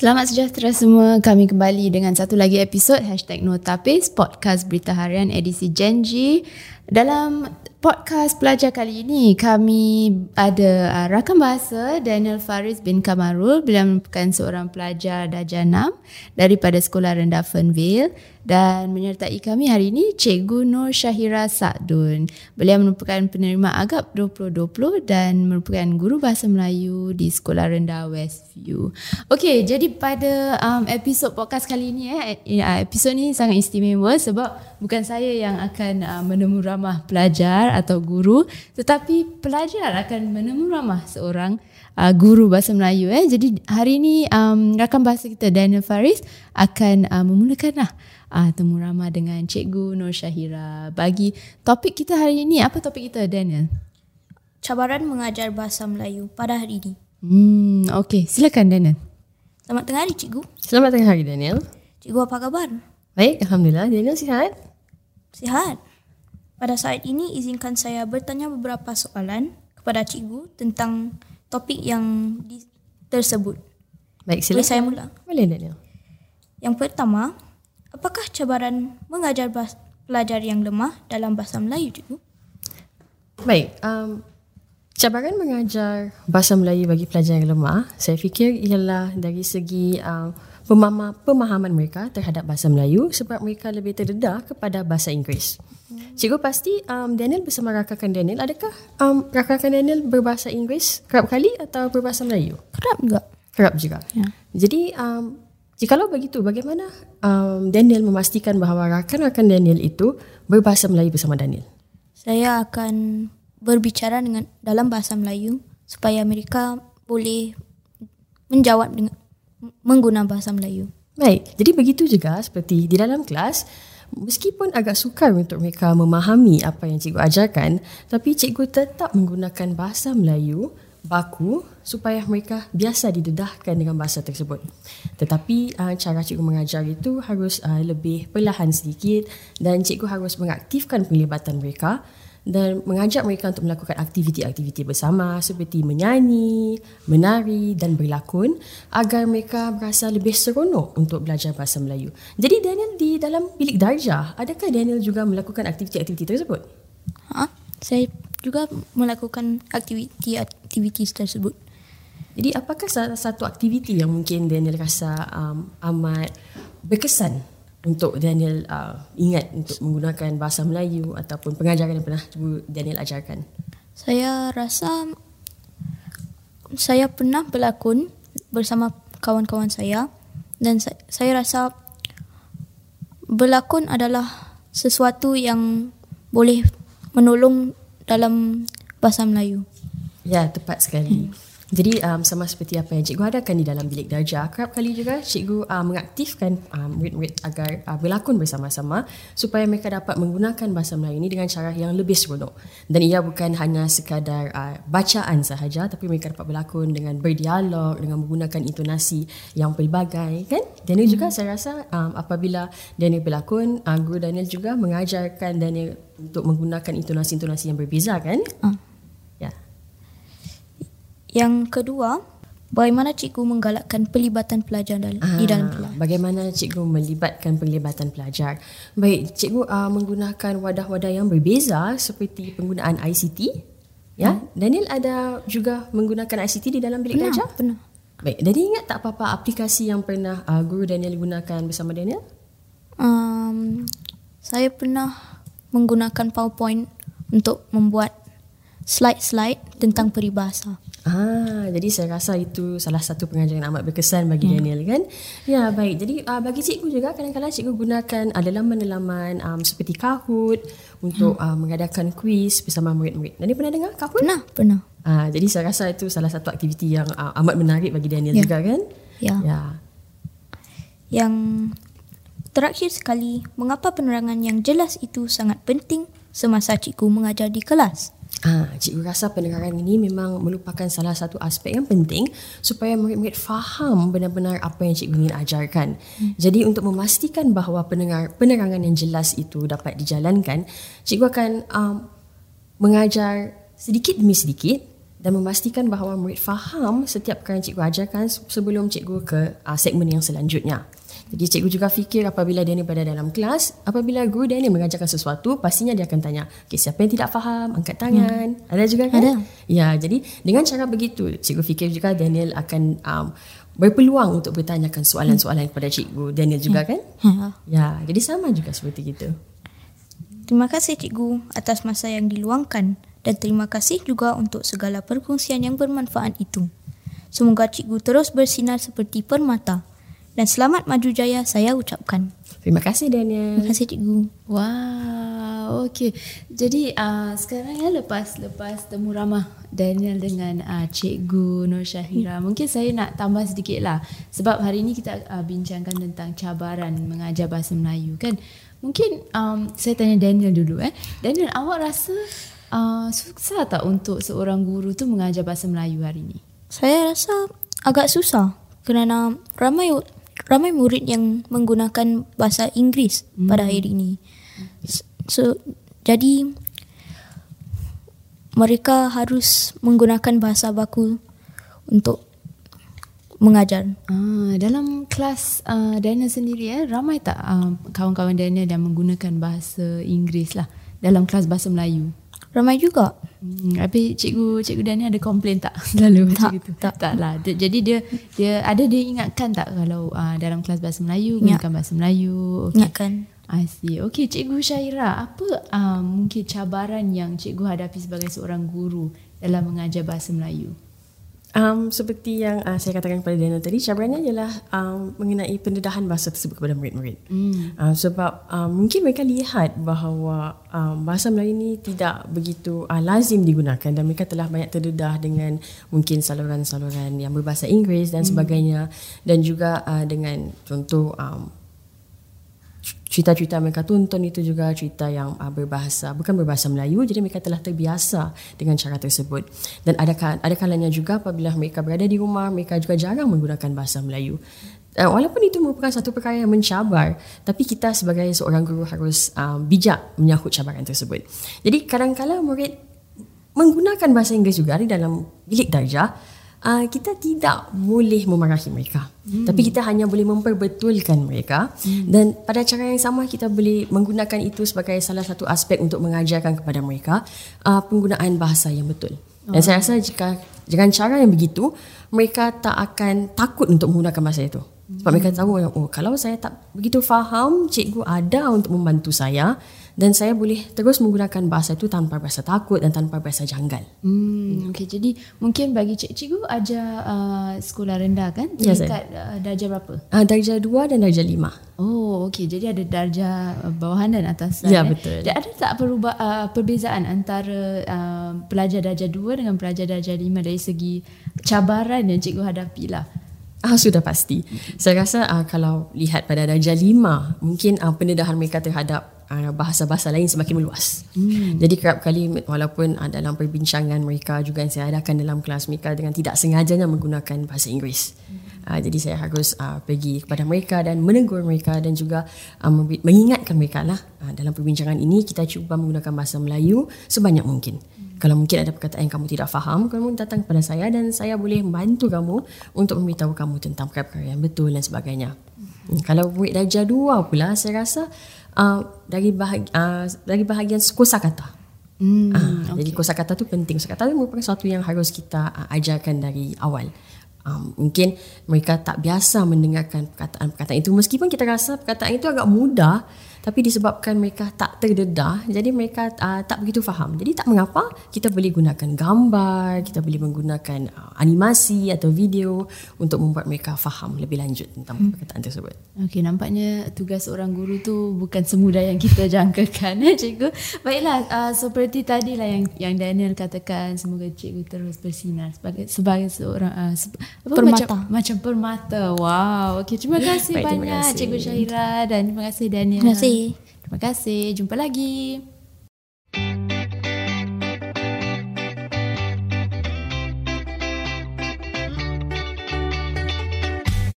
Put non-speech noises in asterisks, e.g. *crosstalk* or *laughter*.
Selamat sejahtera semua. Kami kembali dengan satu lagi episod Hashtag Notapis Podcast Berita Harian edisi Genji. Dalam podcast pelajar kali ini, kami ada uh, rakan bahasa Daniel Faris bin Kamarul. Beliau merupakan seorang pelajar darjah 6 daripada Sekolah Rendah Fernvale dan menyertai kami hari ini Cikgu Nur Syahira Sa'dun. Beliau merupakan penerima Agap 2020 dan merupakan guru bahasa Melayu di Sekolah Rendah Westview. Okey, jadi pada um, episod podcast kali ini eh, uh, episod ni sangat istimewa sebab bukan saya yang akan uh, menemu ramah pelajar atau guru tetapi pelajar akan menemu ramah seorang uh, guru bahasa Melayu eh. Jadi hari ini um, rakan bahasa kita Daniel Faris akan uh, memulakan lah uh, temu ramah dengan Cikgu Nur Syahira. Bagi topik kita hari ini, apa topik kita Daniel? Cabaran mengajar bahasa Melayu pada hari ini. Hmm, okay. Silakan Daniel. Selamat tengah hari Cikgu. Selamat tengah hari Daniel. Cikgu apa khabar? Baik, Alhamdulillah. Daniel sihat? Sihat. Pada saat ini izinkan saya bertanya beberapa soalan kepada Cikgu tentang topik yang di- tersebut. Baik, Boleh silakan. saya mula? Boleh Daniel. Yang pertama, apakah cabaran mengajar bahasa pelajar yang lemah dalam bahasa Melayu? Baik, um, cabaran mengajar bahasa Melayu bagi pelajar yang lemah, saya fikir ialah dari segi um, pemama, pemahaman mereka terhadap bahasa Melayu sebab mereka lebih terdedah kepada bahasa Inggeris. Cikgu pasti um, Daniel bersama rakan Daniel, adakah um, rakan Daniel berbahasa Inggeris kerap kali atau berbahasa Melayu? Kerap juga. Kerap juga. Ya. Jadi um, jikalau begitu bagaimana um, Daniel memastikan bahawa rakan-rakan Daniel itu berbahasa Melayu bersama Daniel? Saya akan berbicara dengan dalam bahasa Melayu supaya mereka boleh menjawab dengan menggunakan bahasa Melayu. Baik, jadi begitu juga seperti di dalam kelas Meskipun agak sukar untuk mereka memahami apa yang cikgu ajarkan, tapi cikgu tetap menggunakan bahasa Melayu baku supaya mereka biasa didedahkan dengan bahasa tersebut. Tetapi uh, cara cikgu mengajar itu harus uh, lebih perlahan sedikit dan cikgu harus mengaktifkan penglibatan mereka dan mengajak mereka untuk melakukan aktiviti-aktiviti bersama seperti menyanyi, menari dan berlakon agar mereka berasa lebih seronok untuk belajar bahasa Melayu. Jadi Daniel di dalam bilik darjah, adakah Daniel juga melakukan aktiviti-aktiviti tersebut? Ha? Saya juga melakukan aktiviti-aktiviti tersebut. Jadi apakah salah satu aktiviti yang mungkin Daniel rasa um, amat berkesan untuk Daniel uh, ingat untuk menggunakan bahasa Melayu ataupun pengajaran yang pernah Daniel ajarkan? Saya rasa saya pernah berlakon bersama kawan-kawan saya dan sa- saya rasa berlakon adalah sesuatu yang boleh menolong dalam bahasa Melayu. Ya, tepat sekali. Jadi um, sama seperti apa yang cikgu adakan di dalam bilik darjah, kerap kali juga cikgu uh, mengaktifkan uh, murid-murid agar uh, berlakon bersama-sama supaya mereka dapat menggunakan bahasa Melayu ini dengan cara yang lebih seronok. Dan ia bukan hanya sekadar uh, bacaan sahaja tapi mereka dapat berlakon dengan berdialog, dengan menggunakan intonasi yang pelbagai kan? Daniel juga saya rasa um, apabila Daniel berlakon, uh, guru Daniel juga mengajarkan Daniel untuk menggunakan intonasi-intonasi yang berbeza kan? Ah. Ya. Yang kedua, bagaimana cikgu menggalakkan pelibatan pelajar dal- di dalam Ah, kelas? Bagaimana cikgu melibatkan penglibatan pelajar? Baik, cikgu uh, menggunakan wadah-wadah yang berbeza seperti penggunaan ICT. Ya, Daniel ada juga menggunakan ICT di dalam bilik Pernah, darjah? pernah. Baik, Daniel ingat tak apa-apa aplikasi yang pernah uh, guru Daniel gunakan bersama Daniel? Um, saya pernah menggunakan PowerPoint untuk membuat slide-slide tentang peribahasa. Ah, jadi saya rasa itu salah satu pengajaran amat berkesan bagi hmm. Daniel kan. Ya, baik. Jadi uh, bagi cikgu juga kadang-kadang cikgu gunakan uh, laman-laman um, seperti Kahoot untuk hmm. uh, mengadakan kuis bersama murid-murid. Daniel pernah dengar Kahoot? Pernah, pernah. Ah, jadi saya rasa itu salah satu aktiviti yang uh, amat menarik bagi Daniel Ya. juga kan? Ya. Ya. Yang terakhir sekali, mengapa penerangan yang jelas itu sangat penting semasa cikgu mengajar di kelas? Ah, cikgu rasa pendengaran ini memang merupakan salah satu aspek yang penting supaya murid-murid faham benar-benar apa yang cikgu ingin ajarkan. Hmm. Jadi untuk memastikan bahawa pendengar penerangan yang jelas itu dapat dijalankan, cikgu akan um, mengajar sedikit demi sedikit dan memastikan bahawa murid faham setiap perkara yang cikgu ajarkan sebelum cikgu ke uh, segmen yang selanjutnya. Jadi cikgu juga fikir apabila Daniel berada dalam kelas, apabila guru Daniel mengajarkan sesuatu, pastinya dia akan tanya, okay, siapa yang tidak faham, angkat tangan. Hmm. Ada juga kan? Ada. Ya, jadi dengan cara begitu, cikgu fikir juga Daniel akan um, berpeluang untuk bertanyakan soalan-soalan kepada cikgu Daniel juga kan? Ha. Ya, jadi sama juga seperti itu. Terima kasih cikgu atas masa yang diluangkan dan terima kasih juga untuk segala perkongsian yang bermanfaat itu. Semoga cikgu terus bersinar seperti permata dan selamat maju jaya saya ucapkan. Terima kasih Daniel. Terima kasih cikgu. Wow, okey. Jadi uh, sekarang ya lepas lepas temu ramah Daniel dengan uh, Cikgu Nur Syahira, mungkin saya nak tambah sedikit lah. Sebab hari ini kita uh, bincangkan tentang cabaran mengajar bahasa Melayu kan. Mungkin um, saya tanya Daniel dulu eh. Daniel, awak rasa uh, susah tak untuk seorang guru tu mengajar bahasa Melayu hari ini? Saya rasa agak susah kerana ramai ramai murid yang menggunakan bahasa Inggeris hmm. pada hari ini. So jadi mereka harus menggunakan bahasa baku untuk mengajar. Ah, dalam kelas uh, Daniel sendiri eh, ramai tak uh, kawan-kawan Daniel yang menggunakan bahasa Inggeris lah dalam kelas bahasa Melayu? Ramai juga. Hmm, tapi cikgu cikgu Daniel ada komplain tak *laughs* selalu macam Tak, itu? tak. tak lah. Dia- Jadi dia dia ada dia ingatkan tak kalau uh, dalam kelas bahasa Melayu Ingat. gunakan bahasa Melayu. Okay. Ingatkan. I see. Okey, Cikgu Syaira, apa uh, mungkin cabaran yang cikgu hadapi sebagai seorang guru dalam mengajar bahasa Melayu? Um, seperti yang uh, saya katakan kepada Daniel tadi, cabarannya ialah um, mengenai pendedahan bahasa tersebut kepada murid-murid. Hmm. Uh, sebab um, mungkin mereka lihat bahawa um, bahasa Melayu ini tidak begitu uh, lazim digunakan dan mereka telah banyak terdedah dengan mungkin saluran-saluran yang berbahasa Inggeris dan sebagainya dan juga uh, dengan contoh um, cerita-cerita mereka tonton itu juga cerita yang uh, berbahasa bukan berbahasa Melayu jadi mereka telah terbiasa dengan cara tersebut. Dan ada ada kalanya juga apabila mereka berada di rumah mereka juga jarang menggunakan bahasa Melayu. Uh, walaupun itu merupakan satu perkara yang mencabar tapi kita sebagai seorang guru harus uh, bijak menyahut cabaran tersebut. Jadi kadang-kala murid menggunakan bahasa Inggeris juga di dalam bilik darjah uh, kita tidak boleh memarahi mereka. Hmm. tapi kita hanya boleh memperbetulkan mereka. Hmm. dan pada cara yang sama kita boleh menggunakan itu sebagai salah satu aspek untuk mengajarkan kepada mereka uh, penggunaan bahasa yang betul. Dan saya rasa jika dengan cara yang begitu mereka tak akan takut untuk menggunakan bahasa itu. Sebab mereka tahu oh kalau saya tak begitu faham cikgu ada untuk membantu saya dan saya boleh terus menggunakan bahasa itu tanpa rasa takut dan tanpa rasa janggal. Hmm, okey. Jadi mungkin bagi cik cikgu ajar uh, sekolah rendah kan? Ya, Tingkat uh, darjah berapa? Uh, darjah 2 dan darjah 5. Oh, okey. Jadi ada darjah uh, bawahan dan atasan. Ya, eh? betul. Dan ada tak perubah, uh, perbezaan antara uh, pelajar darjah 2 dengan pelajar darjah 5 dari segi cabaran yang cikgu hadapi lah? Ah sudah pasti. Saya rasa uh, kalau lihat pada darjah 5, mungkin uh, pendedahan mereka terhadap uh, bahasa-bahasa lain semakin meluas. Hmm. Jadi kerap kali walaupun uh, dalam perbincangan mereka juga yang saya adakan dalam kelas mereka dengan tidak sengajanya menggunakan bahasa Inggeris. Uh, jadi saya harus uh, pergi kepada mereka dan menegur mereka dan juga uh, mengingatkan mereka lah uh, dalam perbincangan ini kita cuba menggunakan bahasa Melayu sebanyak mungkin. Kalau mungkin ada perkataan yang kamu tidak faham, kamu datang kepada saya dan saya boleh membantu kamu untuk memberitahu kamu tentang perkara-perkara yang betul dan sebagainya. Hmm, Kalau murid darjah dua pula, saya rasa uh, dari bahag, uh, dari bahagian kosakata. Hmm, Ah, Jadi kosakata tu penting. Kosakata tu merupakan sesuatu yang harus kita uh, ajarkan dari awal. Um, mungkin mereka tak biasa mendengarkan perkataan-perkataan itu meskipun kita rasa perkataan itu agak mudah tapi disebabkan mereka tak terdedah jadi mereka uh, tak begitu faham jadi tak mengapa kita boleh gunakan gambar kita boleh menggunakan uh, animasi atau video untuk membuat mereka faham lebih lanjut tentang hmm. perkataan tersebut Okey, nampaknya tugas seorang guru tu bukan semudah yang kita *laughs* jangkakan ya cikgu. Baiklah, uh, seperti tadi lah yang yang Daniel katakan, semoga cikgu terus bersinar sebagai sebagai seorang uh, se, apa, Permata. Macam, macam permata. Wow. Okey, terima kasih Baik, terima banyak kasih. cikgu Syahira dan terima kasih Daniel. Terima Terima kasih. Jumpa lagi.